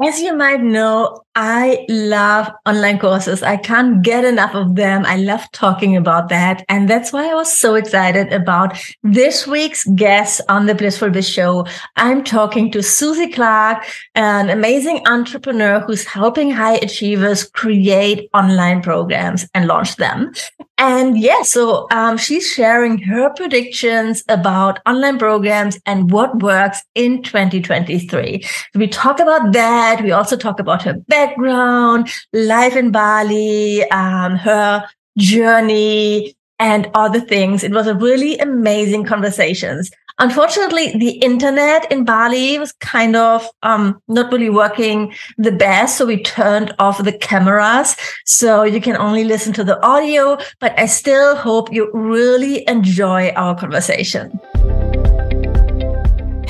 As you might know, I love online courses. I can't get enough of them. I love talking about that. And that's why I was so excited about this week's guest on the Blissful Biz show. I'm talking to Susie Clark, an amazing entrepreneur who's helping high achievers create online programs and launch them. And yeah, so um, she's sharing her predictions about online programs and what works in 2023. We talk about that. We also talk about her background, life in Bali, um, her journey, and other things. It was a really amazing conversations. Unfortunately, the internet in Bali was kind of um, not really working the best. So we turned off the cameras. So you can only listen to the audio, but I still hope you really enjoy our conversation.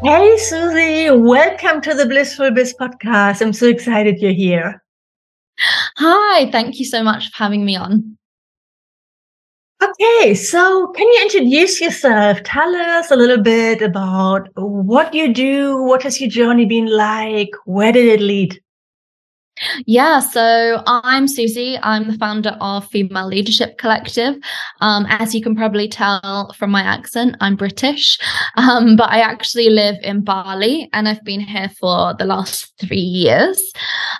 Hey, Susie, welcome to the Blissful Biz podcast. I'm so excited you're here. Hi, thank you so much for having me on. Okay, so can you introduce yourself? Tell us a little bit about what you do, what has your journey been like, where did it lead? Yeah, so I'm Susie. I'm the founder of Female Leadership Collective. Um, as you can probably tell from my accent, I'm British, um, but I actually live in Bali and I've been here for the last three years.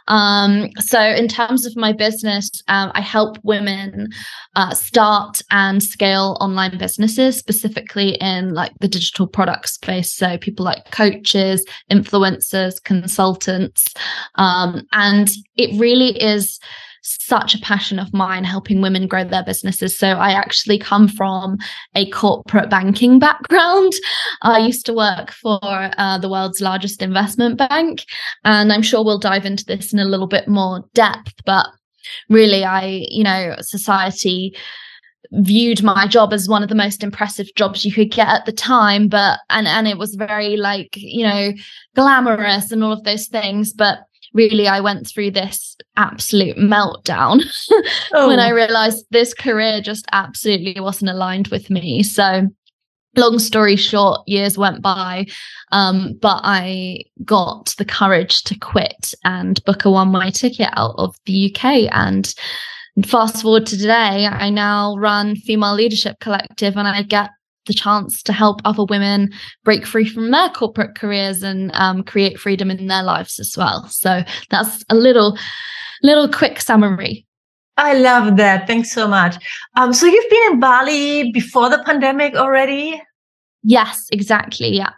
Um, so, in terms of my business, um, I help women uh, start and scale online businesses, specifically in like the digital product space. So, people like coaches, influencers, consultants, um, and it really is such a passion of mine helping women grow their businesses. So I actually come from a corporate banking background. I used to work for uh, the world's largest investment bank, and I'm sure we'll dive into this in a little bit more depth. But really, I, you know, society viewed my job as one of the most impressive jobs you could get at the time but and and it was very like you know glamorous and all of those things but really I went through this absolute meltdown oh. when I oh. realized this career just absolutely wasn't aligned with me. So long story short, years went by, um, but I got the courage to quit and book a one way ticket out of the UK. And fast forward to today, I now run Female Leadership Collective and I get the chance to help other women break free from their corporate careers and um, create freedom in their lives as well. So that's a little, little quick summary. I love that. Thanks so much. Um, so you've been in Bali before the pandemic already? Yes, exactly. Yeah.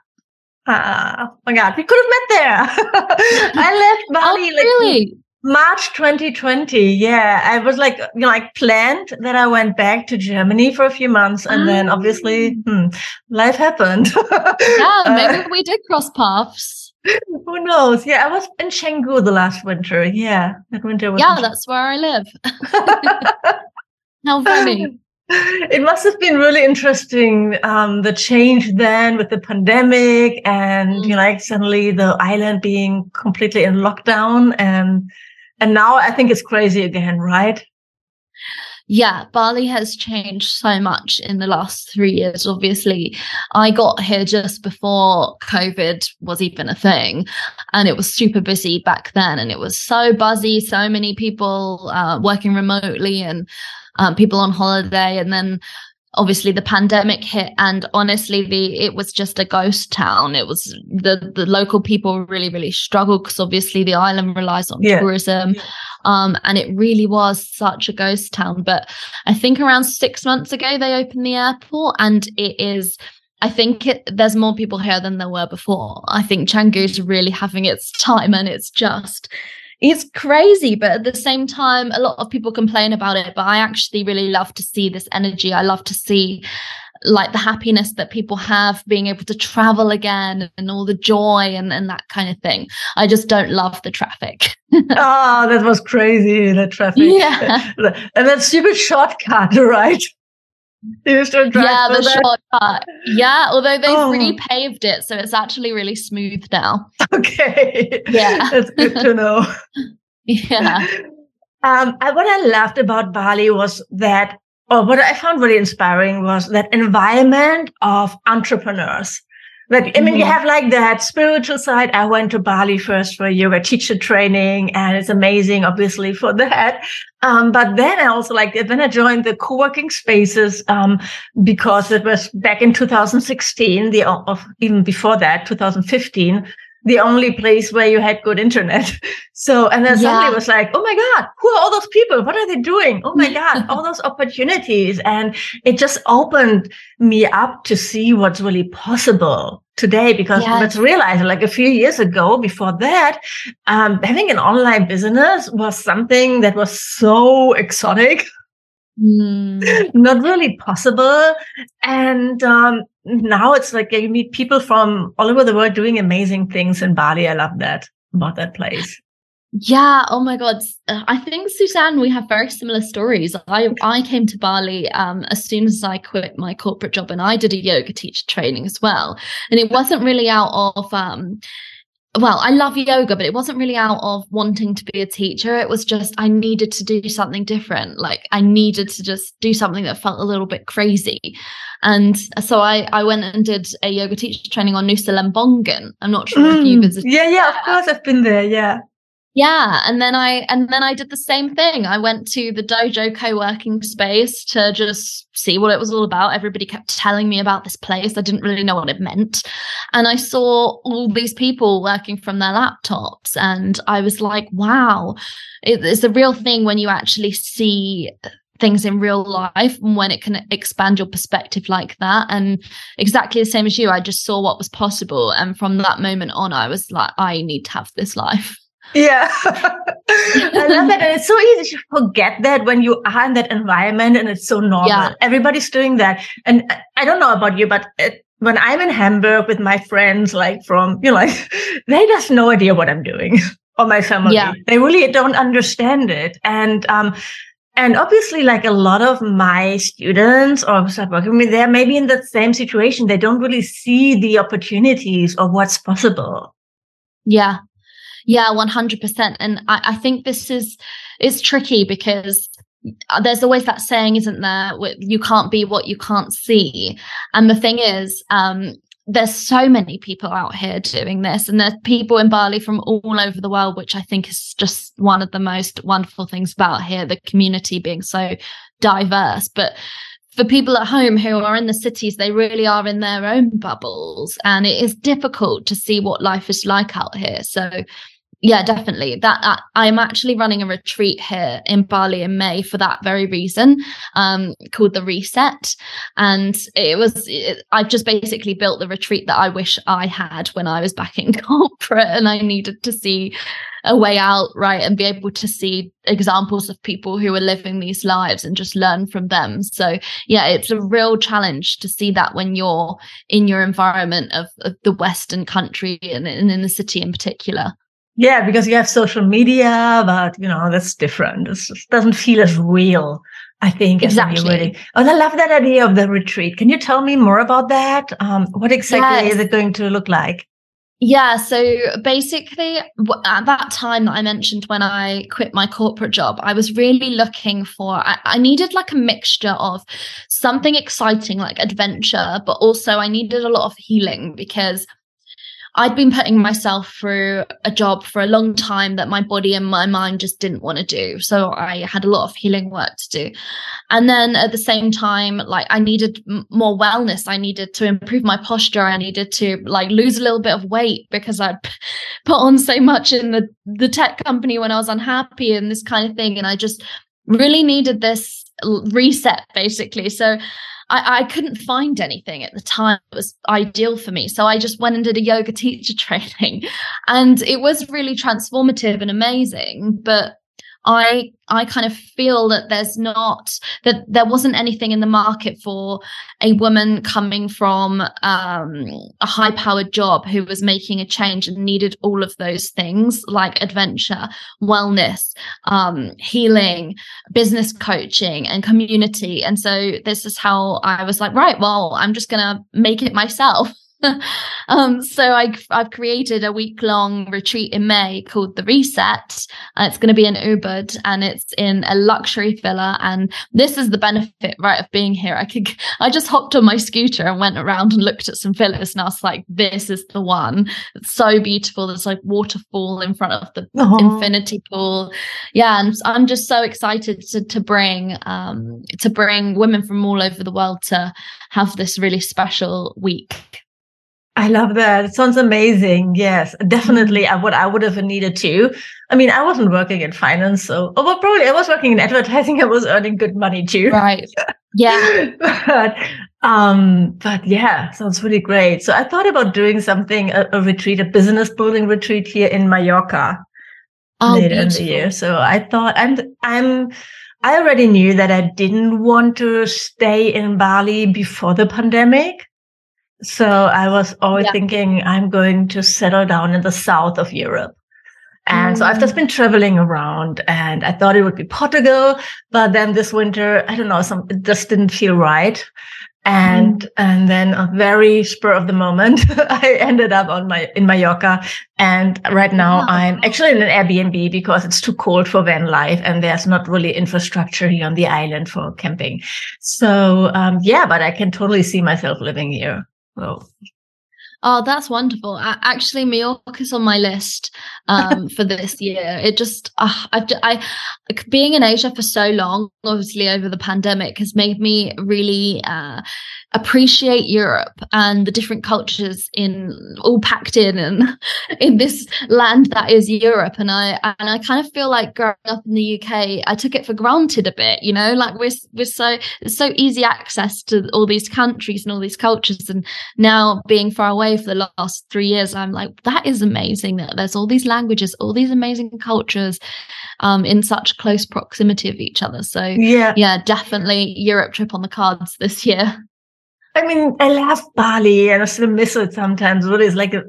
Uh, oh my God, we could have met there. I left Bali oh, like really? March 2020. Yeah. I was like, you know, like planned that I went back to Germany for a few months and then obviously hmm, life happened. yeah. Maybe uh, we did cross paths. Who knows? Yeah. I was in Canggu the last winter. Yeah. That winter was. Yeah. That's where I live. How funny. It must have been really interesting, um, the change then with the pandemic and, mm. you know, like suddenly the island being completely in lockdown and and now I think it's crazy again, right? Yeah, Bali has changed so much in the last three years. Obviously, I got here just before COVID was even a thing, and it was super busy back then. And it was so buzzy, so many people uh, working remotely, and um, people on holiday. And then obviously the pandemic hit and honestly the it was just a ghost town it was the the local people really really struggled because obviously the island relies on yeah. tourism um and it really was such a ghost town but i think around 6 months ago they opened the airport and it is I think it, there's more people here than there were before. I think Canggu is really having its time, and it's just it's crazy but at the same time a lot of people complain about it but i actually really love to see this energy i love to see like the happiness that people have being able to travel again and all the joy and, and that kind of thing. I just don't love the traffic. oh, that was crazy, the traffic. Yeah. And that stupid shortcut, right? Yeah, the shortcut. Yeah, although they've oh. repaved it, so it's actually really smooth now. Okay. Yeah. That's good to know. yeah. Um, what I loved about Bali was that or what I found really inspiring was that environment of entrepreneurs. That I mean, mm-hmm. you have like that spiritual side. I went to Bali first for yoga teacher training, and it's amazing, obviously, for that. Um, but then I also like then I joined the co-working spaces um, because it was back in 2016, the of even before that, 2015 the only place where you had good internet. So, and then suddenly yeah. it was like, oh my God, who are all those people? What are they doing? Oh my God, all those opportunities. And it just opened me up to see what's really possible today because yes. let's realize like a few years ago before that um, having an online business was something that was so exotic mm. not really possible and um, now it's like you meet people from all over the world doing amazing things in Bali. I love that about that place. Yeah. Oh my God. Uh, I think Susanne, we have very similar stories. I I came to Bali um, as soon as I quit my corporate job, and I did a yoga teacher training as well. And it wasn't really out of um, well, I love yoga, but it wasn't really out of wanting to be a teacher. It was just I needed to do something different. Like I needed to just do something that felt a little bit crazy. And so I, I went and did a yoga teacher training on Nusa Lembongan. I'm not sure mm, if you visited. Yeah, yeah, of course I've been there. Yeah. Yeah, and then I and then I did the same thing. I went to the dojo co-working space to just see what it was all about. Everybody kept telling me about this place. I didn't really know what it meant. And I saw all these people working from their laptops and I was like, wow, it's a real thing when you actually see things in real life and when it can expand your perspective like that and exactly the same as you i just saw what was possible and from that moment on i was like i need to have this life yeah. I love that. And it's so easy to forget that when you are in that environment and it's so normal. Yeah. Everybody's doing that. And I don't know about you, but it, when I'm in Hamburg with my friends, like from, you know, like they just no idea what I'm doing or my family. Yeah. They really don't understand it. And, um, and obviously, like a lot of my students or working with, they're maybe in the same situation. They don't really see the opportunities of what's possible. Yeah, yeah, 100%. And I, I think this is, it's tricky because there's always that saying, isn't there? You can't be what you can't see. And the thing is, um, there's so many people out here doing this, and there's people in Bali from all over the world, which I think is just one of the most wonderful things about here, the community being so diverse. But for people at home who are in the cities, they really are in their own bubbles, and it is difficult to see what life is like out here. So, yeah, definitely. That uh, I'm actually running a retreat here in Bali in May for that very reason, um, called the Reset, and it was it, I've just basically built the retreat that I wish I had when I was back in corporate, and I needed to see a way out, right? And be able to see examples of people who are living these lives and just learn from them. So, yeah, it's a real challenge to see that when you're in your environment of, of the Western country and, and in the city in particular. Yeah, because you have social media, but you know, that's different. It doesn't feel as real. I think exactly. Really, oh, I love that idea of the retreat. Can you tell me more about that? Um, what exactly yes. is it going to look like? Yeah, so basically, at that time that I mentioned when I quit my corporate job, I was really looking for, I, I, needed like a mixture of something exciting, like adventure, but also I needed a lot of healing because I'd been putting myself through a job for a long time that my body and my mind just didn't want to do. So I had a lot of healing work to do. And then at the same time, like I needed more wellness. I needed to improve my posture. I needed to like lose a little bit of weight because I'd put on so much in the, the tech company when I was unhappy and this kind of thing. And I just really needed this reset basically. So I, I couldn't find anything at the time that was ideal for me. So I just went and did a yoga teacher training. And it was really transformative and amazing. But I I kind of feel that there's not that there wasn't anything in the market for a woman coming from um, a high powered job who was making a change and needed all of those things like adventure, wellness, um, healing, business coaching, and community. And so this is how I was like, right, well, I'm just gonna make it myself. um, so I, I've created a week long retreat in May called the Reset. Uh, it's going to be in Ubud and it's in a luxury villa. And this is the benefit, right, of being here. I could, I just hopped on my scooter and went around and looked at some villas, and I was like, this is the one. It's so beautiful. There's like waterfall in front of the Aww. infinity pool. Yeah, and I'm just so excited to to bring um to bring women from all over the world to have this really special week. I love that. It sounds amazing. Yes, definitely. Mm-hmm. What I would have needed too. I mean, I wasn't working in finance, so oh, well, probably I was working in advertising. I was earning good money too. Right. Yeah. but, um, but yeah, sounds really great. So I thought about doing something, a, a retreat, a business building retreat here in Mallorca oh, later beautiful. in the year. So I thought I'm, I'm, I already knew that I didn't want to stay in Bali before the pandemic. So I was always yeah. thinking I'm going to settle down in the south of Europe. And mm. so I've just mm. been traveling around and I thought it would be Portugal, but then this winter, I don't know, some, it just didn't feel right. And, mm. and then a very spur of the moment, I ended up on my, in Mallorca. And right now I'm actually in an Airbnb because it's too cold for van life and there's not really infrastructure here on the island for camping. So, um, yeah, but I can totally see myself living here. Well, Oh, that's wonderful. Actually, Mallorca's on my list um, for this year. It just, uh, I've, I, being in Asia for so long, obviously over the pandemic, has made me really uh, appreciate Europe and the different cultures in all packed in and in this land that is Europe. And I and I kind of feel like growing up in the UK, I took it for granted a bit, you know, like we're we're so so easy access to all these countries and all these cultures. And now being far away for the last three years, I'm like, that is amazing that there's all these languages, all these amazing cultures um, in such close proximity of each other. So yeah, yeah, definitely Europe trip on the cards this year. I mean, I love Bali and I still miss it sometimes. Really, it's like a,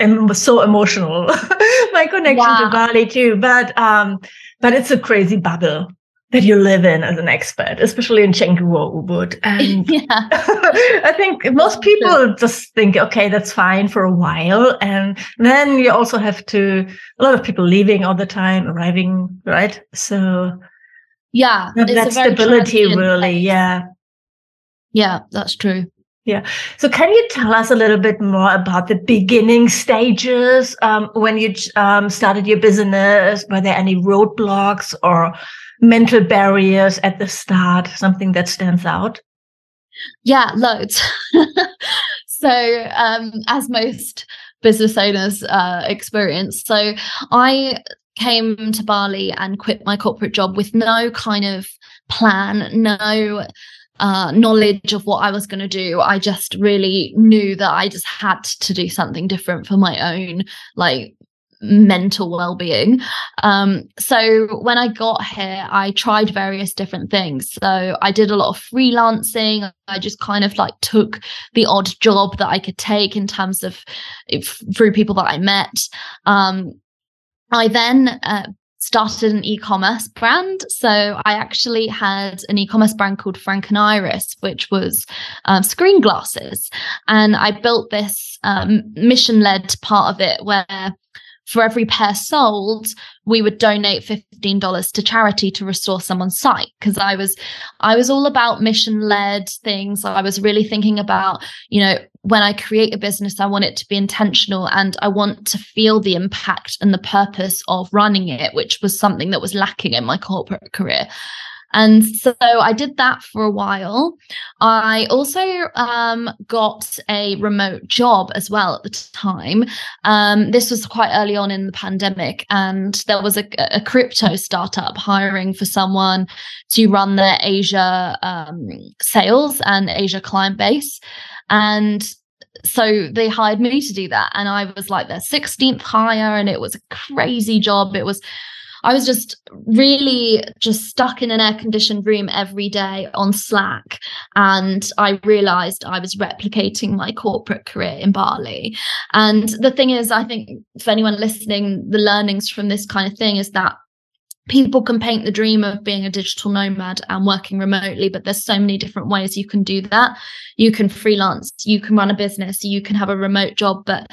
I'm so emotional. My connection yeah. to Bali too, but um, but it's a crazy bubble that you live in as an expat, especially in Canggu Ubud. And yeah. I think most people just think, okay, that's fine for a while. And then you also have to, a lot of people leaving all the time, arriving, right? So yeah, that stability really, yeah. Yeah, that's true. Yeah. So can you tell us a little bit more about the beginning stages um, when you um, started your business? Were there any roadblocks or mental barriers at the start? Something that stands out? Yeah, loads. so um, as most business owners uh, experience, so I came to Bali and quit my corporate job with no kind of plan, no uh, knowledge of what I was going to do. I just really knew that I just had to do something different for my own like mental well-being. Um so when i got here i tried various different things. So i did a lot of freelancing. I just kind of like took the odd job that i could take in terms of if, through people that i met. Um I then uh, started an e-commerce brand. So I actually had an e-commerce brand called Frank and Iris, which was um, screen glasses, and I built this um, mission-led part of it where for every pair sold, we would donate $15 to charity to restore someone's sight. Cause I was, I was all about mission led things. I was really thinking about, you know, when I create a business, I want it to be intentional and I want to feel the impact and the purpose of running it, which was something that was lacking in my corporate career. And so I did that for a while. I also um, got a remote job as well at the time. Um, this was quite early on in the pandemic, and there was a, a crypto startup hiring for someone to run their Asia um, sales and Asia client base. And so they hired me to do that and i was like their 16th hire and it was a crazy job it was I was just really just stuck in an air conditioned room every day on Slack. And I realized I was replicating my corporate career in Bali. And the thing is, I think for anyone listening, the learnings from this kind of thing is that people can paint the dream of being a digital nomad and working remotely but there's so many different ways you can do that you can freelance you can run a business you can have a remote job but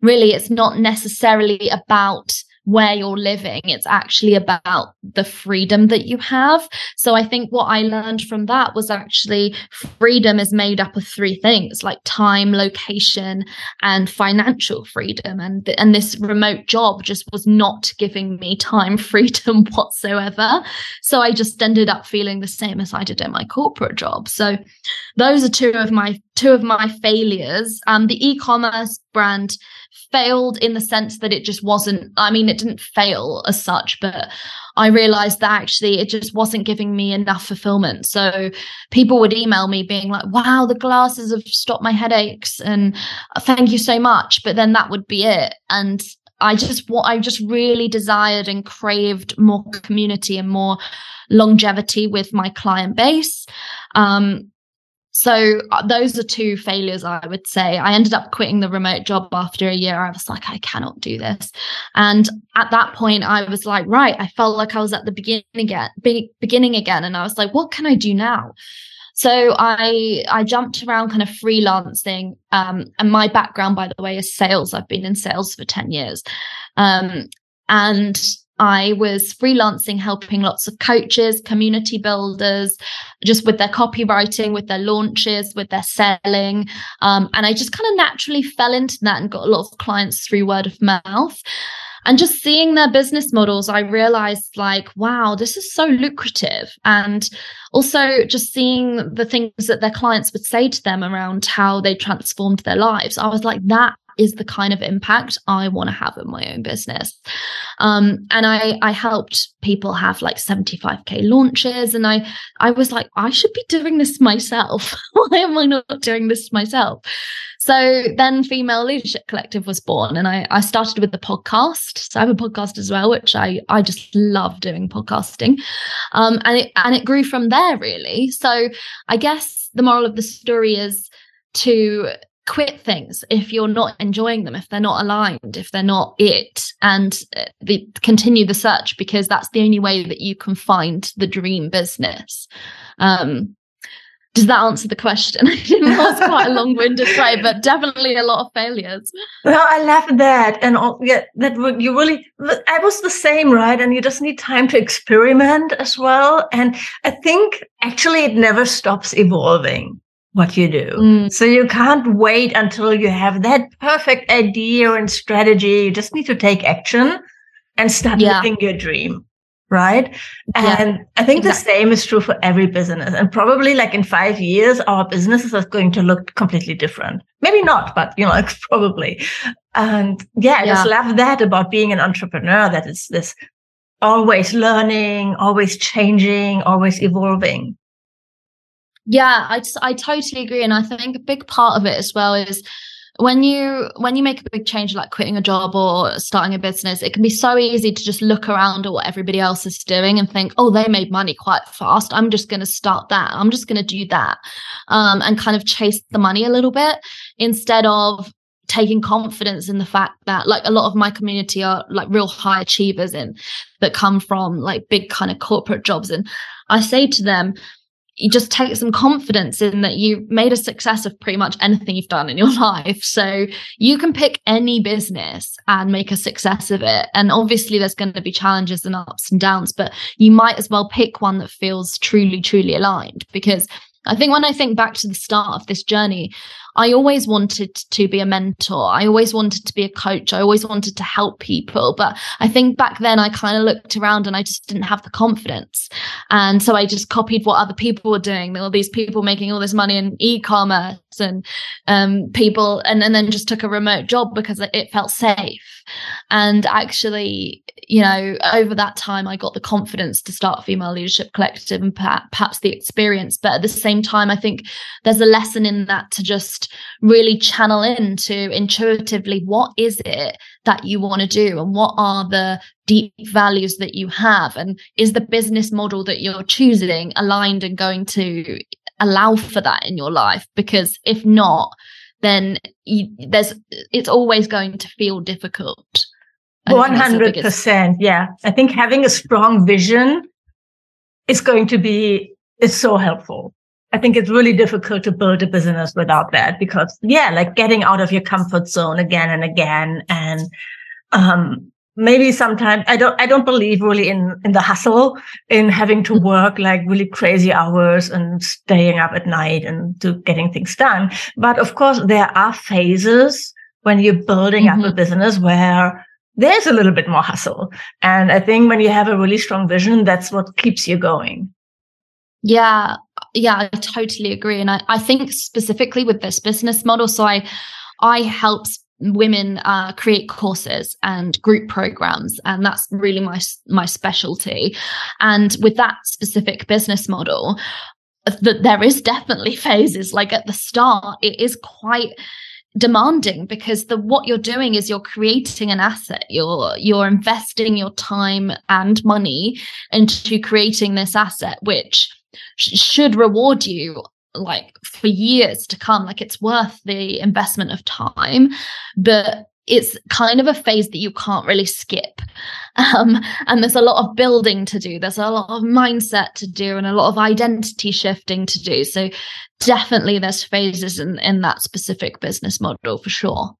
really it's not necessarily about where you're living. It's actually about the freedom that you have. So I think what I learned from that was actually freedom is made up of three things like time, location, and financial freedom. And, and this remote job just was not giving me time freedom whatsoever. So I just ended up feeling the same as I did in my corporate job. So those are two of my two of my failures. Um, the e-commerce brand failed in the sense that it just wasn't i mean it didn't fail as such but i realized that actually it just wasn't giving me enough fulfillment. So people would email me being like wow the glasses have stopped my headaches and thank you so much but then that would be it. And i just what i just really desired and craved more community and more longevity with my client base. Um, so uh, those are two failures, I would say. I ended up quitting the remote job after a year. I was like, I cannot do this. And at that point, I was like, right, I felt like I was at the beginning again, be- beginning again. And I was like, what can I do now? So I I jumped around kind of freelancing. Um, and my background, by the way, is sales. I've been in sales for 10 years. Um, and I was freelancing, helping lots of coaches, community builders, just with their copywriting, with their launches, with their selling. Um, and I just kind of naturally fell into that and got a lot of clients through word of mouth. And just seeing their business models, I realized, like, wow, this is so lucrative. And also just seeing the things that their clients would say to them around how they transformed their lives, I was like, that is the kind of impact I want to have in my own business. Um, and I I helped people have like 75k launches, and I I was like, I should be doing this myself. Why am I not doing this myself? So then Female Leadership Collective was born, and I I started with the podcast. So I have a podcast as well, which I I just love doing podcasting, um, and it and it grew from there really. So I guess the moral of the story is to quit things if you're not enjoying them if they're not aligned if they're not it and uh, the, continue the search because that's the only way that you can find the dream business um, does that answer the question? I didn't quite a long-winded way, but definitely a lot of failures. Well, I love that, and yeah, that you really. I was the same, right? And you just need time to experiment as well. And I think actually it never stops evolving what you do. Mm. So you can't wait until you have that perfect idea and strategy. You just need to take action and start yeah. living your dream. Right. And yeah, I think exactly. the same is true for every business. And probably like in five years, our businesses are going to look completely different. Maybe not, but you know, like probably. And yeah, I yeah. just love that about being an entrepreneur that it's this always learning, always changing, always evolving. Yeah, I I totally agree, and I think a big part of it as well is when you when you make a big change like quitting a job or starting a business it can be so easy to just look around at what everybody else is doing and think oh they made money quite fast. I'm just going to start that. I'm just going to do that um, and kind of chase the money a little bit instead of taking confidence in the fact that like a lot of my community are like real high achievers in that come from like big kind of corporate jobs and i say to them you just take some confidence in that you've made a success of pretty much anything you've done in your life. So you can pick any business and make a success of it. And obviously, there's going to be challenges and ups and downs, but you might as well pick one that feels truly, truly aligned because I think when I think back to the start of this journey, I always wanted to be a mentor. I always wanted to be a coach. I always wanted to help people. But I think back then I kind of looked around and I just didn't have the confidence. And so I just copied what other people were doing. All these people making all this money in e-commerce and um, people, and, and then just took a remote job because it felt safe. And actually, you know, over that time, I got the confidence to start Female Leadership Collective and perhaps the experience. But at the same time, I think there's a lesson in that to just really channel into intuitively what is it that you want to do and what are the deep values that you have? And is the business model that you're choosing aligned and going to allow for that in your life? Because if not then you, there's it's always going to feel difficult. 100% yeah. I think having a strong vision is going to be is so helpful i think it's really difficult to build a business without that because yeah like getting out of your comfort zone again and again and um maybe sometimes I don't I don't believe really in in the hustle in having to mm-hmm. work like really crazy hours and staying up at night and to getting things done. But of course there are phases when you're building mm-hmm. up a mm-hmm. business where there's a little bit more hustle. And I think when you have a really strong vision, that's what keeps you going. Yeah, yeah, I totally agree. And I, I think specifically with this business model, so I I help women uh, create courses and group programs and that's really my my specialty and with that specific business model that there is definitely phases like at the start it is quite demanding because the what you're doing is you're creating an asset you're you're investing your time and money into creating this asset which sh- should reward you like for years to come like it's worth the investment of time but it's kind of a phase that you can't really skip. Um, and there's a lot of building to do. There's a lot of mindset to do and a lot of identity shifting to do. So definitely there's phases in, in that specific business model for sure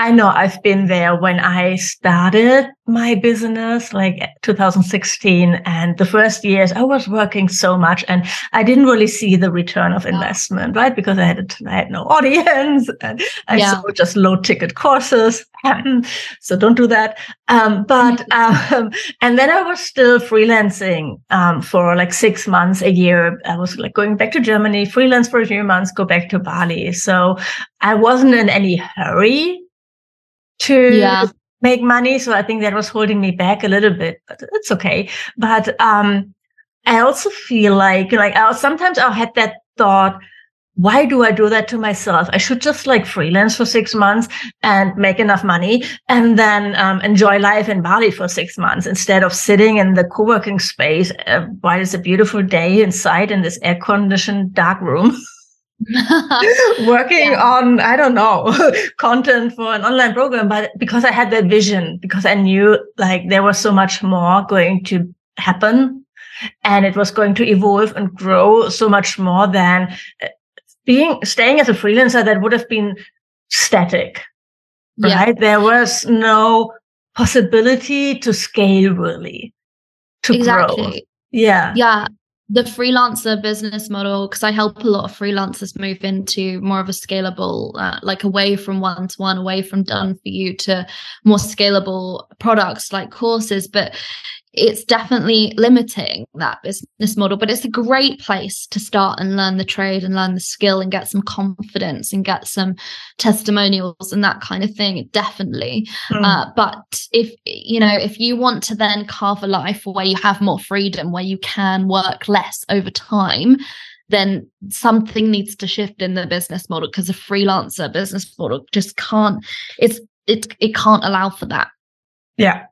I know I've been there when I started my business, like 2016. And the first years I was working so much and I didn't really see the return of investment, right? Because I had, I had no audience and I yeah. saw just low ticket courses. so don't do that. Um, but, um, and then I was still freelancing, um, for like six months, a year. I was like going back to Germany, freelance for a few months, go back to Bali. So I wasn't in any hurry to yeah. make money. So I think that was holding me back a little bit, but it's okay. But, um, I also feel like, like I'll sometimes I'll had that thought, why do I do that to myself? I should just like freelance for six months and make enough money and then um, enjoy life in Bali for six months instead of sitting in the co-working space uh, while it's a beautiful day inside in this air conditioned dark room. working yeah. on i don't know content for an online program but because i had that vision because i knew like there was so much more going to happen and it was going to evolve and grow so much more than uh, being staying as a freelancer that would have been static right yeah. there was no possibility to scale really to exactly. grow yeah yeah the freelancer business model because i help a lot of freelancers move into more of a scalable uh, like away from one to one away from done for you to more scalable products like courses. But it's definitely limiting that business model but it's a great place to start and learn the trade and learn the skill and get some confidence and get some testimonials and that kind of thing definitely. Mm. uh, but if you know if you want to then carve a life where you have more freedom where you can work less over time then something needs to shift in the business model because a freelancer business model just can't it's it it can't allow for that. Yeah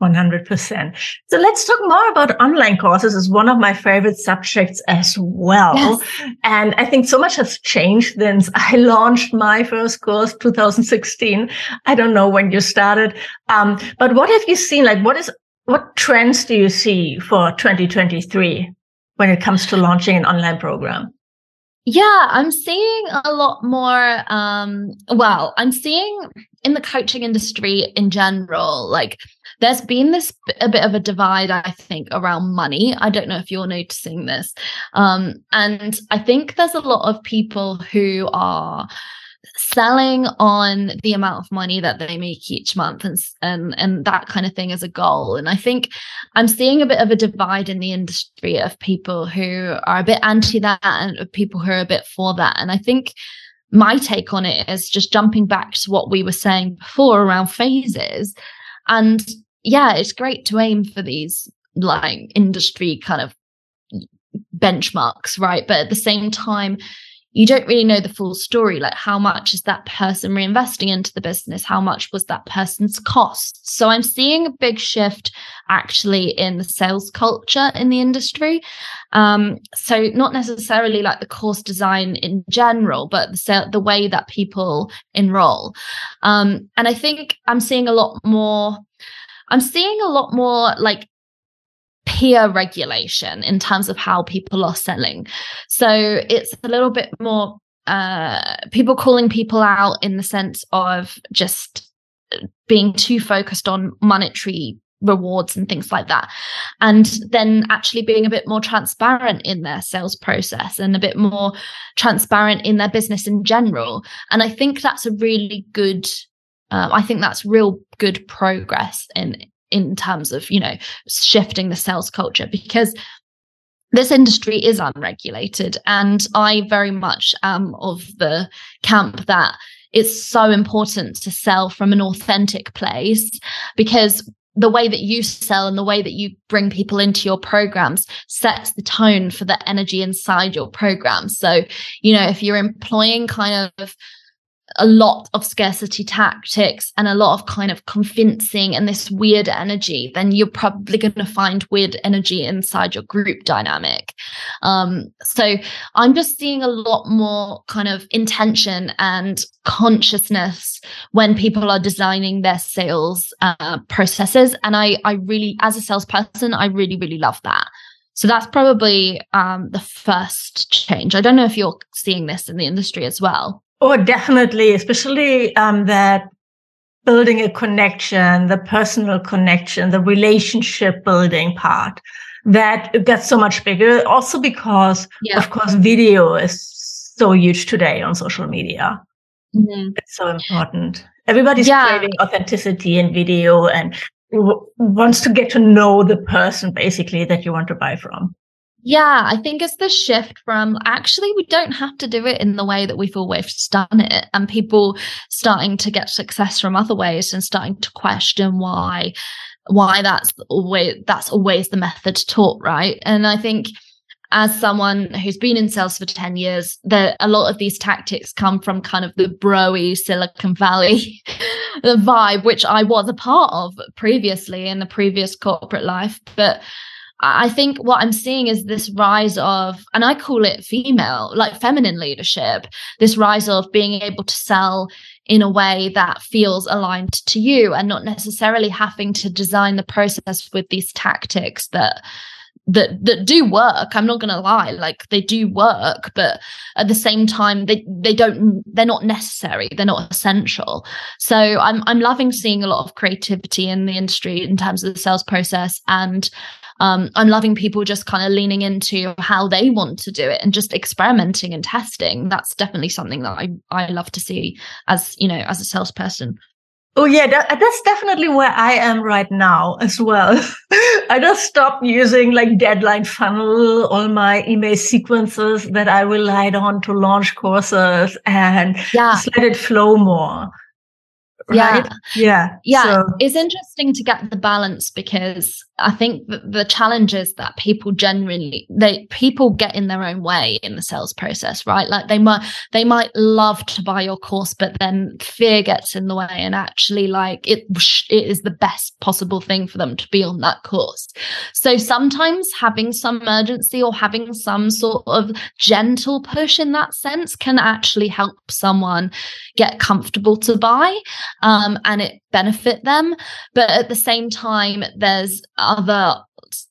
100%. So let's talk more about online courses is one of my favorite subjects as well. Yes. And I think so much has changed since I launched my first course 2016. I don't know when you started. Um, but what have you seen? Like what is, what trends do you see for 2023 when it comes to launching an online program? Yeah, I'm seeing a lot more. Um, well, I'm seeing in the coaching industry in general, like there's been this a bit of a divide, I think, around money. I don't know if you're noticing this. Um, and I think there's a lot of people who are selling on the amount of money that they make each month and and and that kind of thing as a goal and i think i'm seeing a bit of a divide in the industry of people who are a bit anti that and people who are a bit for that and i think my take on it is just jumping back to what we were saying before around phases and yeah, it's great to aim for these like industry kind of benchmarks, right? But at the same time, you don't really know the full story. Like, how much is that person reinvesting into the business? How much was that person's cost? So, I'm seeing a big shift actually in the sales culture in the industry. Um, so, not necessarily like the course design in general, but the, the way that people enroll. Um, and I think I'm seeing a lot more. I'm seeing a lot more like peer regulation in terms of how people are selling. So it's a little bit more uh, people calling people out in the sense of just being too focused on monetary rewards and things like that and then actually being a bit more transparent in their sales process and a bit more transparent in their business in general and i think that's a really good uh, i think that's real good progress in in terms of you know shifting the sales culture because this industry is unregulated and i very much am of the camp that it's so important to sell from an authentic place because the way that you sell and the way that you bring people into your programs sets the tone for the energy inside your program. So you know if you're employing kind of a lot of scarcity tactics and a lot of kind of convincing and this weird energy, then you're probably going to find weird energy inside your group dynamic. Um, so I'm just seeing a lot more kind of intention and consciousness when people are designing their sales uh, processes. And I, I really, as a salesperson, I really, really love that. So that's probably um, the first change. I don't know if you're seeing this in the industry as well. Oh, definitely, especially um, that building a connection, the personal connection, the relationship building part that gets so much bigger. Also because, yeah. of course, video is so huge today on social media. Mm-hmm. It's so important. Everybody's yeah. craving authenticity in video and w- wants to get to know the person basically that you want to buy from. Yeah, I think it's the shift from actually we don't have to do it in the way that we've always done it, and people starting to get success from other ways and starting to question why why that's always that's always the method taught, right? And I think as someone who's been in sales for 10 years, that a lot of these tactics come from kind of the broy Silicon Valley the vibe, which I was a part of previously in the previous corporate life. But I think what I'm seeing is this rise of, and I call it female, like feminine leadership, this rise of being able to sell in a way that feels aligned to you and not necessarily having to design the process with these tactics that that that do work. I'm not going to lie like they do work but at the same time they they don't they're not necessary they're not essential. So i'm i'm loving seeing a lot of creativity in the industry in terms of the sales process and um, I'm loving people just kind of leaning into how they want to do it and just experimenting and testing. That's definitely something that I, I love to see as, you know, as a salesperson. Oh yeah, that, that's definitely where I am right now as well. I just stopped using like deadline funnel, all my email sequences that I relied on to launch courses and yeah. just let it flow more. Right? Yeah. Yeah. Yeah. So. It's interesting to get the balance because I think the challenge is that people generally they people get in their own way in the sales process, right? Like they might they might love to buy your course, but then fear gets in the way, and actually, like it it is the best possible thing for them to be on that course. So sometimes having some urgency or having some sort of gentle push in that sense can actually help someone get comfortable to buy, um, and it benefit them. But at the same time, there's other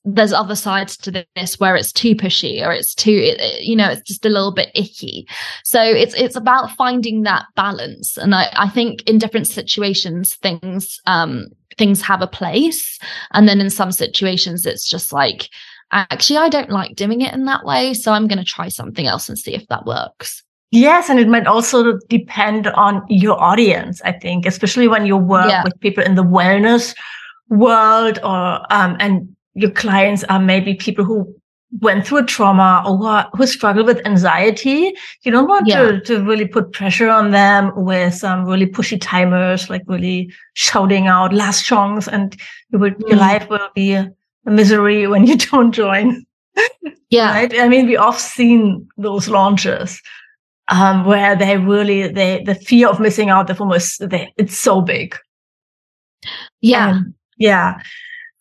there's other sides to this where it's too pushy or it's too you know it's just a little bit icky. So it's it's about finding that balance. And i i think in different situations things um things have a place. And then in some situations it's just like actually i don't like doing it in that way so i'm going to try something else and see if that works Yes, and it might also depend on your audience, I think, especially when you work yeah. with people in the wellness world or um, and your clients are maybe people who went through a trauma or who, struggle with anxiety. You don't want yeah. to, to really put pressure on them with some really pushy timers, like really shouting out last chance and you will, mm. your life will be a, misery when you don't join. Yeah. Right? I mean, we have seen those launches um, where they really they the fear of missing out the is they, it's so big. Yeah, and, yeah.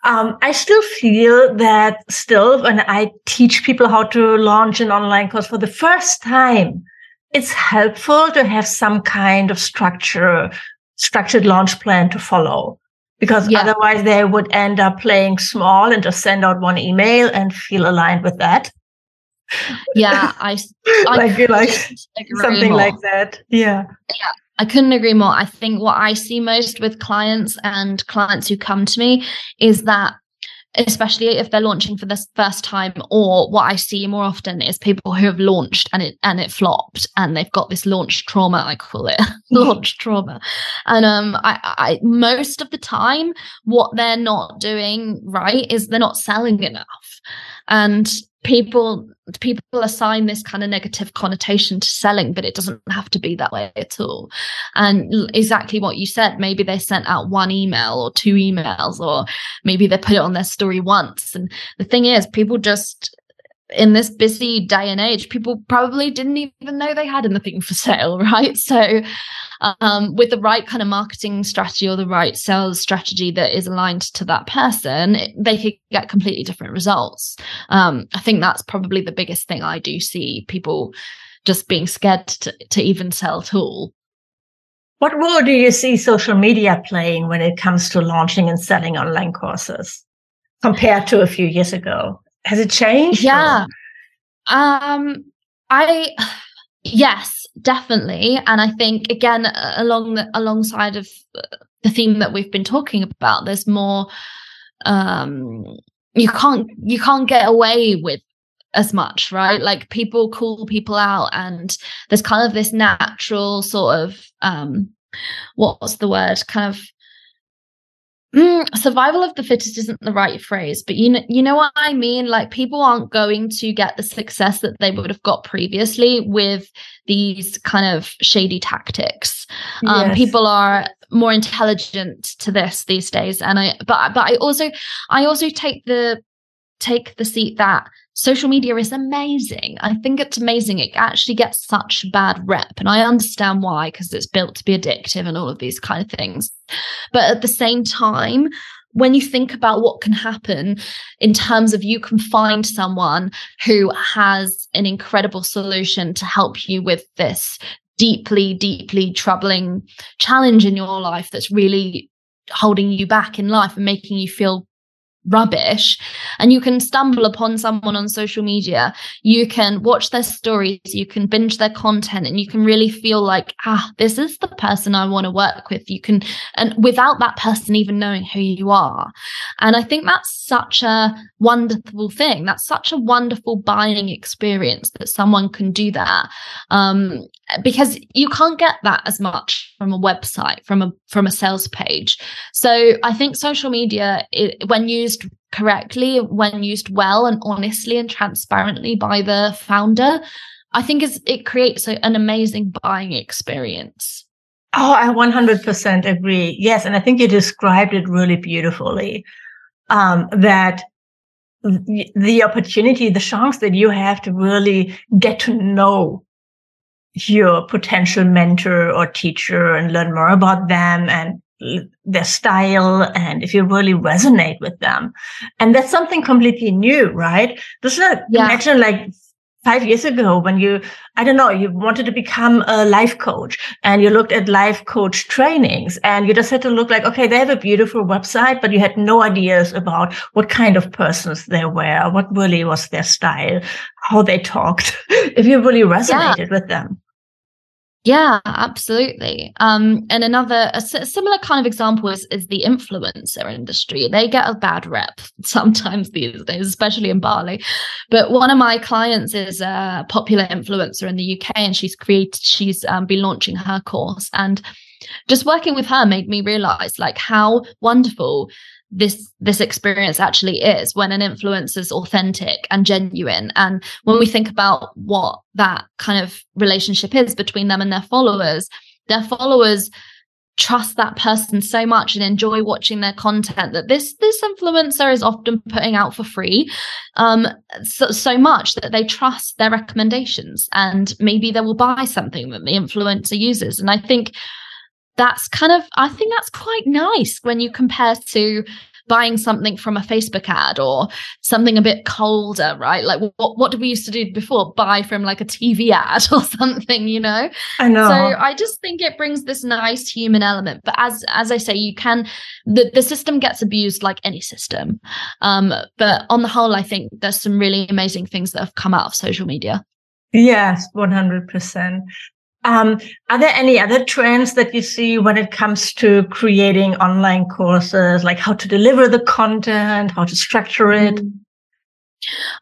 Um, I still feel that still when I teach people how to launch an online course for the first time, it's helpful to have some kind of structure, structured launch plan to follow because yeah. otherwise they would end up playing small and just send out one email and feel aligned with that. Yeah, I, I like like something more. like that. Yeah. Yeah. I couldn't agree more. I think what I see most with clients and clients who come to me is that especially if they're launching for the first time or what i see more often is people who have launched and it and it flopped and they've got this launch trauma i call it launch trauma and um I, I most of the time what they're not doing right is they're not selling enough and people people assign this kind of negative connotation to selling but it doesn't have to be that way at all and exactly what you said maybe they sent out one email or two emails or maybe they put it on their story once and the thing is people just in this busy day and age, people probably didn't even know they had anything for sale, right? So, um, with the right kind of marketing strategy or the right sales strategy that is aligned to that person, they could get completely different results. Um, I think that's probably the biggest thing I do see people just being scared to, to even sell at all. What role do you see social media playing when it comes to launching and selling online courses compared to a few years ago? Has it changed? Yeah. Or? Um, I yes, definitely, and I think again along the, alongside of the theme that we've been talking about, there's more. Um, you can't you can't get away with as much, right? Like people call people out, and there's kind of this natural sort of um, what's the word? Kind of Mm, survival of the fittest isn't the right phrase, but you know, you know what I mean. Like people aren't going to get the success that they would have got previously with these kind of shady tactics. Um, yes. People are more intelligent to this these days, and I, but but I also, I also take the take the seat that social media is amazing. I think it's amazing. It actually gets such bad rep. And I understand why, because it's built to be addictive and all of these kind of things. But at the same time, when you think about what can happen in terms of you can find someone who has an incredible solution to help you with this deeply, deeply troubling challenge in your life that's really holding you back in life and making you feel rubbish and you can stumble upon someone on social media you can watch their stories you can binge their content and you can really feel like ah this is the person i want to work with. You can and without that person even knowing who you are. And i think that's such a wonderful thing. That's such a wonderful buying experience that someone can do that um, because you can't get that as much from a website from a from a sales page. So i think social media it, when used correctly when used well and honestly and transparently by the founder i think is it creates an amazing buying experience. Oh i 100% agree. Yes and i think you described it really beautifully um, that the opportunity the chance that you have to really get to know your potential mentor or teacher and learn more about them and their style and if you really resonate with them. And that's something completely new, right? Just not yeah. imagine like five years ago when you, I don't know, you wanted to become a life coach and you looked at life coach trainings and you just had to look like, okay, they have a beautiful website, but you had no ideas about what kind of persons they were, what really was their style, how they talked, if you really resonated yeah. with them. Yeah, absolutely. Um, and another similar kind of example is, is the influencer industry. They get a bad rep sometimes these days, especially in Bali. But one of my clients is a popular influencer in the UK, and she's created she's um, been launching her course and just working with her made me realize like how wonderful this this experience actually is when an influence is authentic and genuine. And when we think about what that kind of relationship is between them and their followers their followers trust that person so much and enjoy watching their content that this this influencer is often putting out for free um so, so much that they trust their recommendations and maybe they will buy something that the influencer uses. And i think that's kind of i think that's quite nice when you compare to buying something from a Facebook ad or something a bit colder, right? Like what what did we used to do before? Buy from like a TV ad or something, you know? I know. So I just think it brings this nice human element. But as as I say, you can the, the system gets abused like any system. Um, but on the whole, I think there's some really amazing things that have come out of social media. Yes, 100%. Um, are there any other trends that you see when it comes to creating online courses, like how to deliver the content, how to structure it? Mm.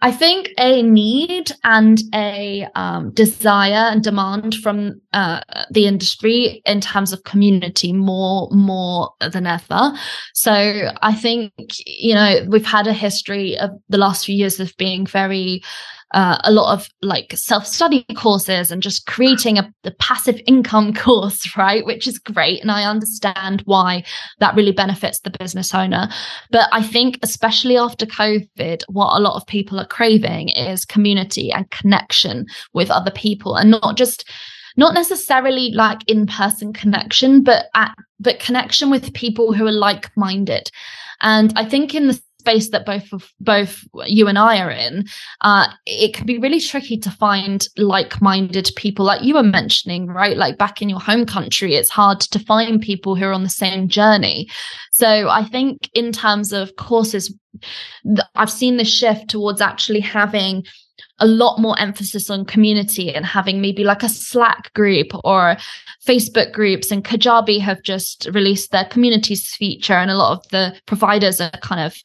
I think a need and a um, desire and demand from uh, the industry in terms of community more more than ever. So I think you know we've had a history of the last few years of being very uh, a lot of like self study courses and just creating a, a passive income course, right? Which is great. And I understand why that really benefits the business owner. But I think, especially after COVID, what a lot of people are craving is community and connection with other people and not just not necessarily like in-person connection but at but connection with people who are like-minded and i think in the space that both of both you and I are in, uh, it can be really tricky to find like-minded people, like you were mentioning, right? Like back in your home country, it's hard to find people who are on the same journey. So I think in terms of courses, I've seen the shift towards actually having a lot more emphasis on community and having maybe like a Slack group or Facebook groups. And Kajabi have just released their communities feature, and a lot of the providers are kind of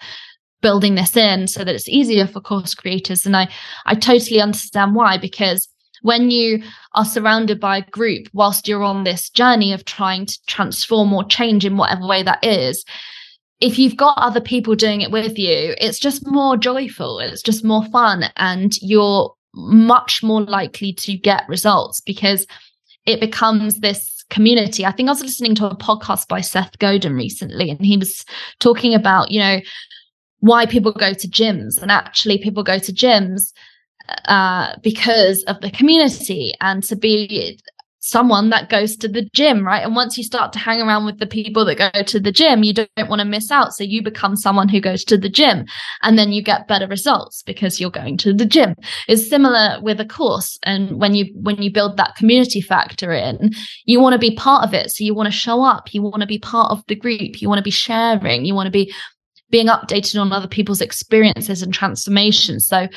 building this in so that it's easier for course creators and i i totally understand why because when you are surrounded by a group whilst you're on this journey of trying to transform or change in whatever way that is if you've got other people doing it with you it's just more joyful it's just more fun and you're much more likely to get results because it becomes this community. I think I was listening to a podcast by Seth Godin recently, and he was talking about, you know, why people go to gyms and actually people go to gyms uh, because of the community and to be someone that goes to the gym, right? And once you start to hang around with the people that go to the gym, you don't, want to miss out. So you become someone who goes to the gym and then you get better results because you're going to the gym. It's similar with a course. And when you, when you build that community factor in, you want to be part of it. So you want to show up. You want to be part of the group. You want to be sharing. You want to be being updated on other people's experiences and transformations. So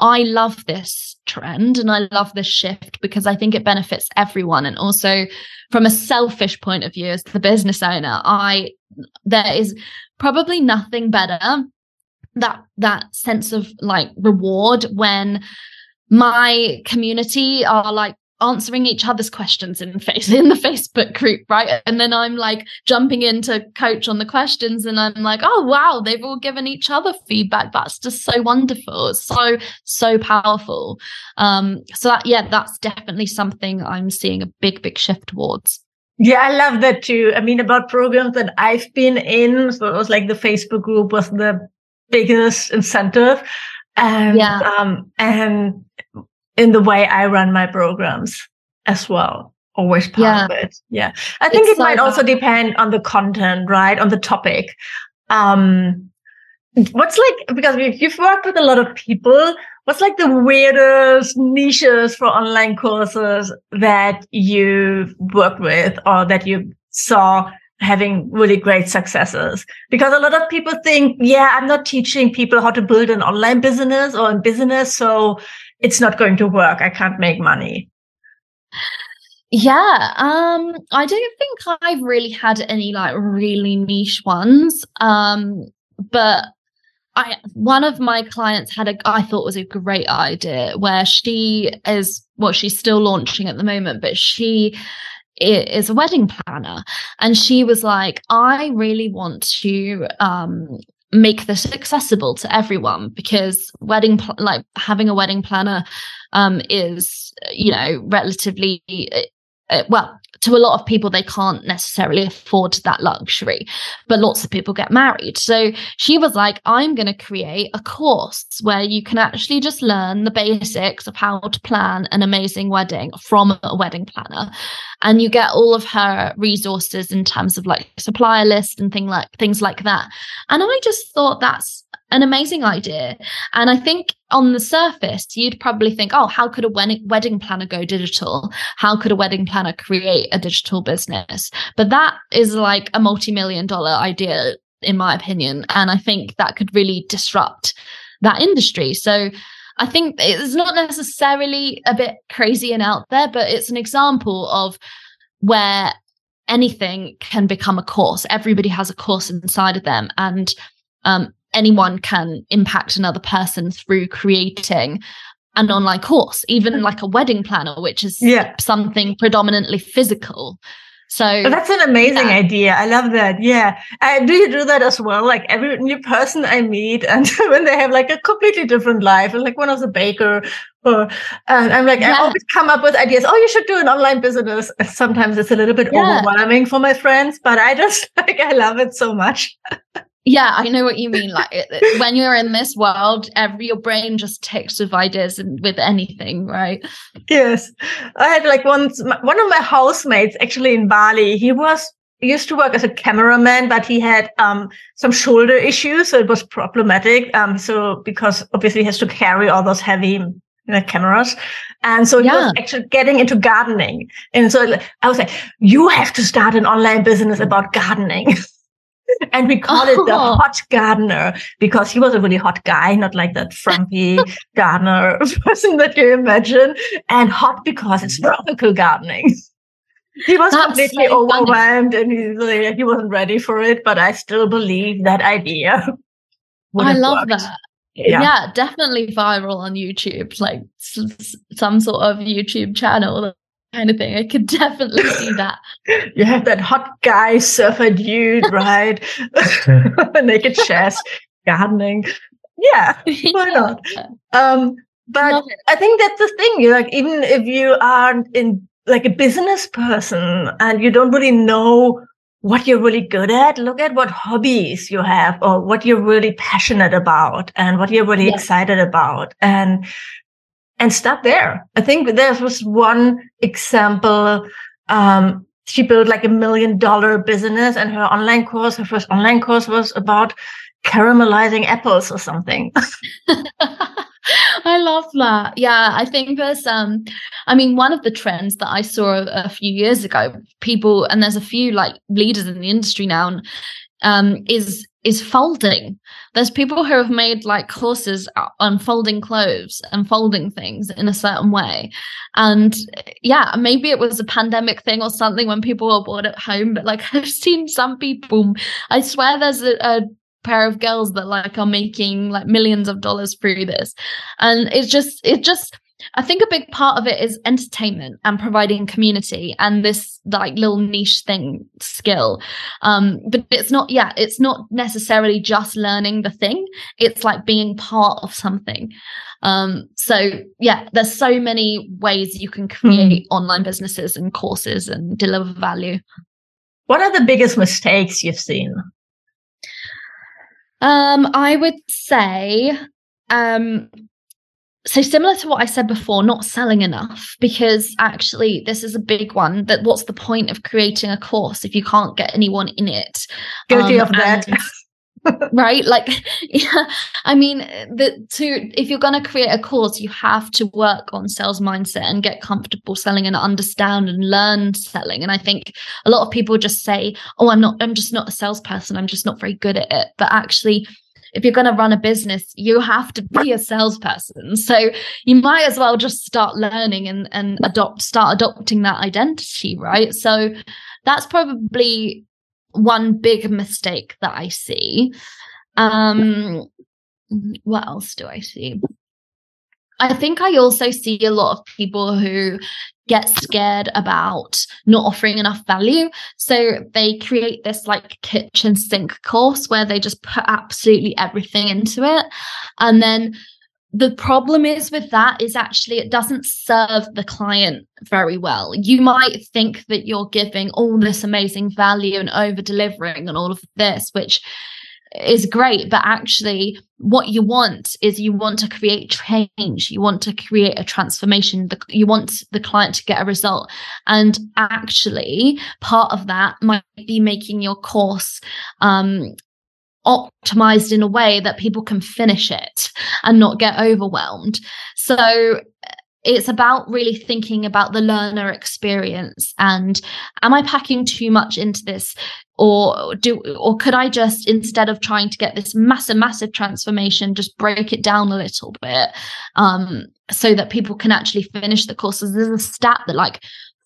I love this trend and I love this shift because I think it benefits everyone. And also from a selfish point of view, as the business owner, I there is probably nothing better that that sense of like reward when my community are like answering each other's questions in face in the Facebook group, right? And then I'm like jumping in to coach on the questions, and I'm like, oh wow, they've all given each other feedback. That's just so wonderful. It's so so powerful. Um, so that yeah, that's definitely something I'm seeing a big big shift towards. Yeah, I love that too. I mean, about programs that I've been in, so it was like the Facebook group was the biggest incentive. And yeah. um and in the way I run my programs as well. Always part yeah. of it. Yeah. I think it's it might also depend on the content, right? On the topic. Um, what's like, because you've worked with a lot of people, what's like the weirdest niches for online courses that you worked with or that you saw having really great successes because a lot of people think yeah i'm not teaching people how to build an online business or a business so it's not going to work. I can't make money. Yeah, um, I don't think I've really had any like really niche ones. Um, but I one of my clients had a I thought was a great idea where she is well, she's still launching at the moment, but she is a wedding planner and she was like i really want to um make this accessible to everyone because wedding pl- like having a wedding planner um is you know relatively uh, well, to a lot of people, they can't necessarily afford that luxury, but lots of people get married. So she was like, I'm going to create a course where you can actually just learn the basics of how to plan an amazing wedding from a wedding planner. And you get all of her resources in terms of like supplier list and thing like things like that. And I just thought that's an amazing idea. And I think on the surface, you'd probably think, oh, how could a wedding planner go digital? How could a wedding planner create a digital business? But that is like a multi million dollar idea, in my opinion. And I think that could really disrupt that industry. So I think it's not necessarily a bit crazy and out there, but it's an example of where anything can become a course. Everybody has a course inside of them. And um, anyone can impact another person through creating an online course, even like a wedding planner, which is yeah. something predominantly physical. So oh, that's an amazing yeah. idea. I love that. Yeah. do you do that as well? Like every new person I meet and when they have like a completely different life, and like one of the baker or, and I'm like, yeah. I always come up with ideas. Oh, you should do an online business. Sometimes it's a little bit yeah. overwhelming for my friends, but I just like, I love it so much. yeah i know what you mean like when you're in this world every your brain just ticks with ideas and with anything right yes i had like once one of my housemates actually in bali he was used to work as a cameraman but he had um, some shoulder issues so it was problematic um, so because obviously he has to carry all those heavy you know, cameras. And so he yeah. was actually getting into gardening. And so I was like, you have to start an online business about gardening. and we call it the oh. hot gardener because he was a really hot guy, not like that frumpy gardener person that you imagine, and hot because it's tropical gardening. He was That's completely so overwhelmed and he, he wasn't ready for it, but I still believe that idea. I love worked. that. Yeah. yeah. definitely viral on YouTube, like some sort of YouTube channel kind of thing. I could definitely see that. You have that hot guy surfer dude, right? Naked chest, gardening. Yeah, why not? Um, but I think that's the thing. You like even if you aren't in like a business person and you don't really know what you're really good at, look at what hobbies you have or what you're really passionate about and what you're really excited about. And and start there. I think there was one example. Um, she built like a million dollar business and her online course, her first online course was about caramelizing apples or something. I love that. Yeah, I think there's um I mean one of the trends that I saw a, a few years ago, people and there's a few like leaders in the industry now and um is is folding. There's people who have made like courses on folding clothes and folding things in a certain way. And yeah, maybe it was a pandemic thing or something when people were bored at home. But like I've seen some people, I swear there's a, a pair of girls that like are making like millions of dollars through this. And it's just, it just, I think a big part of it is entertainment and providing community and this like little niche thing skill. Um, but it's not, yeah, it's not necessarily just learning the thing. It's like being part of something. Um, so yeah, there's so many ways you can create mm. online businesses and courses and deliver value. What are the biggest mistakes you've seen? Um, I would say um so similar to what I said before, not selling enough, because actually this is a big one. That what's the point of creating a course if you can't get anyone in it? Guilty um, of that. right like yeah i mean the to if you're going to create a course you have to work on sales mindset and get comfortable selling and understand and learn selling and i think a lot of people just say oh i'm not i'm just not a salesperson i'm just not very good at it but actually if you're going to run a business, you have to be a salesperson. So you might as well just start learning and, and adopt, start adopting that identity, right? So that's probably one big mistake that I see. Um, what else do I see? I think I also see a lot of people who get scared about not offering enough value. So they create this like kitchen sink course where they just put absolutely everything into it. And then the problem is with that is actually it doesn't serve the client very well. You might think that you're giving all this amazing value and over delivering and all of this, which is great but actually what you want is you want to create change. You want to create a transformation. You want the client to get a result. And actually part of that might be making your course um, optimized in a way that people can finish it and not get overwhelmed. So it's about really thinking about the learner experience. And am i packing too much into this? Or do or could i just instead of trying to get this massive massive transformation just break it down a little bit um so that people can actually finish the courses? There's a stat that like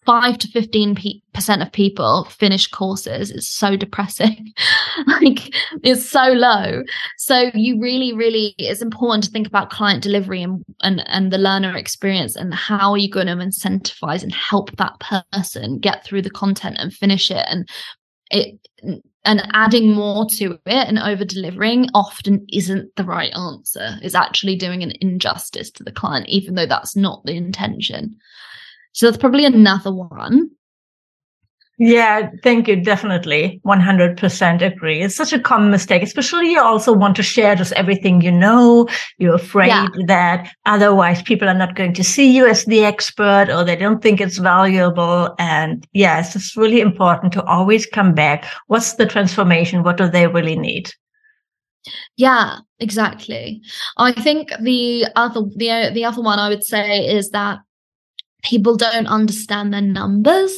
5 to 15 percent of people finish courses. It's so depressing. Like it's so low. So you really really it's important to think about client delivery and and, and the learner experience and how are you going to incentivize and help that person get through the content and finish it. And it and adding more to it and over delivering often isn't the right answer. Is actually doing an injustice to the client even though that's not the intention so that's probably another one. Yeah, thank you. Definitely. 100% agree. It's such a common mistake, especially you also want to share just everything you know. You're afraid yeah. that otherwise people are not going to see you as the expert or they don't think it's valuable. And yes, it's really important to always come back. What's the transformation? What do they really need? Yeah, exactly. I think the other the the other one I would say is that people don't understand their numbers.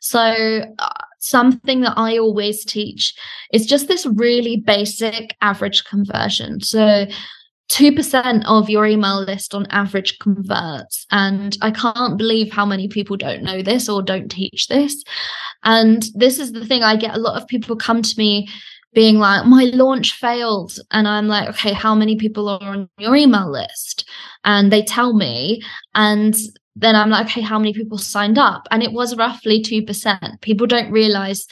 So, uh, something that I always teach is just this really basic average conversion. So, 2% of your email list on average converts. And I can't believe how many people don't know this or don't teach this. And this is the thing I get a lot of people come to me being like, my launch failed. And I'm like, okay, how many people are on your email list? And they tell me. And then I'm like, okay, how many people signed up? And it was roughly 2%. People don't realize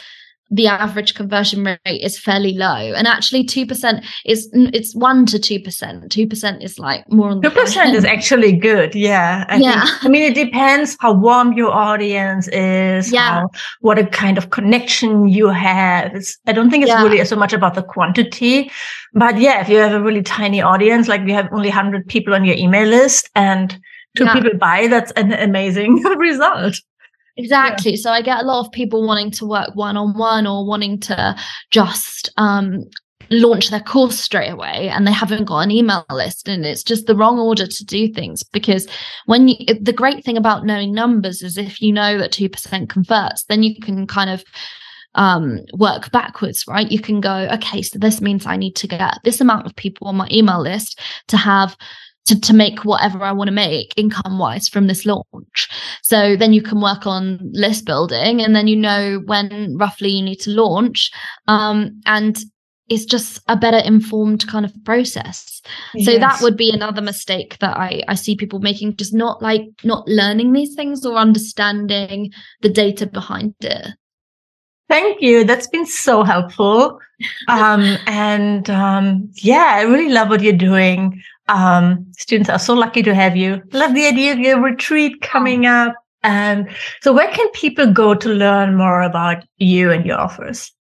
the average conversion rate is fairly low. And actually 2% is it's 1 to 2%. 2% is like more on 2% is actually good. Yeah. I yeah. Think, I mean, it depends how warm your audience is, yeah. How, what a kind of connection you have. It's, I don't think it's yeah. really so much about the quantity, but yeah, if you have a really tiny audience, like you have only 100 people on your email list and two yeah. people buy, that's an amazing result. Exactly. Yeah. So I get a lot of people wanting to work one on one or wanting to just um, launch their course straight away and they haven't got an email list and it's just the wrong order to do things because when you the great thing about knowing numbers is if you know that 2% converts then you can kind of um, work backwards, right? You can go, okay, so this means I need to get this amount of people on my email list to have to, to make whatever I want to make income wise from this launch. So then you can work on list building and then you know when roughly you need to launch. Um, and it's just a better informed kind of process. Yes. So that would be another mistake that I, I see people making, just not like not learning these things or understanding the data behind it. Thank you. That's been so helpful. Um, and um, yeah, I really love what you're doing. Um, students are so lucky to have you. Love the idea of your retreat coming up. And so where can people go to learn more about you and your offers?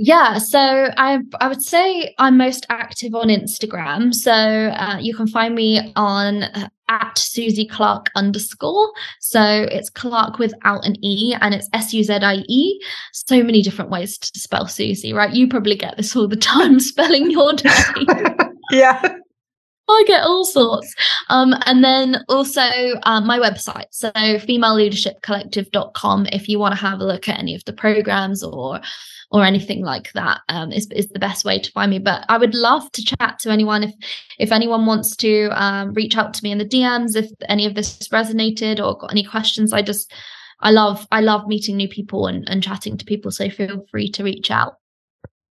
Yeah, so I I would say I'm most active on Instagram. So uh, you can find me on uh, at Suzie Clark underscore. So it's Clark without an E and it's S U Z I E. So many different ways to spell Suzie, right? You probably get this all the time spelling your name. yeah. I get all sorts. Um, and then also um, my website, so femaleleadershipcollective.com, if you want to have a look at any of the programs or or anything like that, um, is, is the best way to find me. But I would love to chat to anyone if if anyone wants to um, reach out to me in the DMs if any of this resonated or got any questions. I just I love I love meeting new people and, and chatting to people. So feel free to reach out.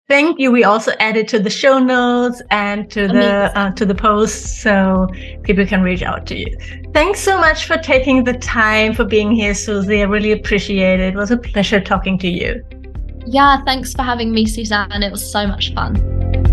Thank you. We also added to the show notes and to the uh, to the post so people can reach out to you. Thanks so much for taking the time for being here, Suzie. I really appreciate it. It was a pleasure talking to you. Yeah, thanks for having me, Susanne. It was so much fun.